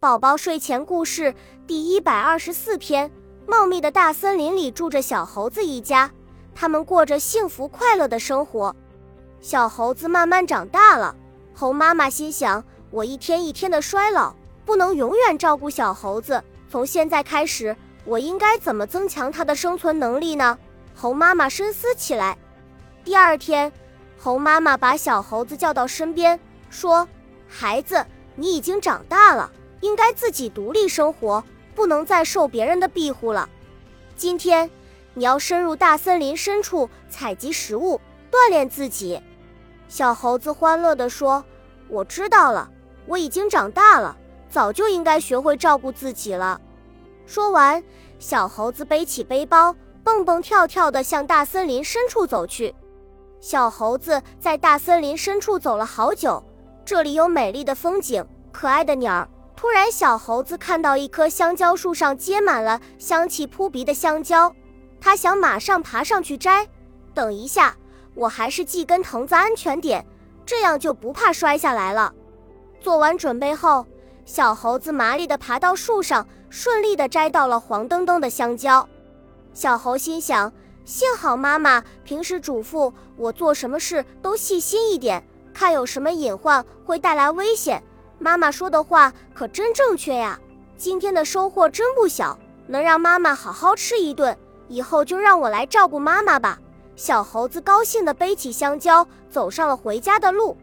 宝宝睡前故事第一百二十四篇：茂密的大森林里住着小猴子一家，他们过着幸福快乐的生活。小猴子慢慢长大了，猴妈妈心想：我一天一天的衰老，不能永远照顾小猴子。从现在开始，我应该怎么增强它的生存能力呢？猴妈妈深思起来。第二天，猴妈妈把小猴子叫到身边，说：“孩子，你已经长大了。”应该自己独立生活，不能再受别人的庇护了。今天你要深入大森林深处采集食物，锻炼自己。小猴子欢乐地说：“我知道了，我已经长大了，早就应该学会照顾自己了。”说完，小猴子背起背包，蹦蹦跳跳地向大森林深处走去。小猴子在大森林深处走了好久，这里有美丽的风景，可爱的鸟儿。突然，小猴子看到一棵香蕉树上结满了香气扑鼻的香蕉，他想马上爬上去摘。等一下，我还是系根藤子安全点，这样就不怕摔下来了。做完准备后，小猴子麻利地爬到树上，顺利地摘到了黄澄澄的香蕉。小猴心想：幸好妈妈平时嘱咐我做什么事都细心一点，看有什么隐患会带来危险。妈妈说的话可真正确呀！今天的收获真不小，能让妈妈好好吃一顿。以后就让我来照顾妈妈吧。小猴子高兴地背起香蕉，走上了回家的路。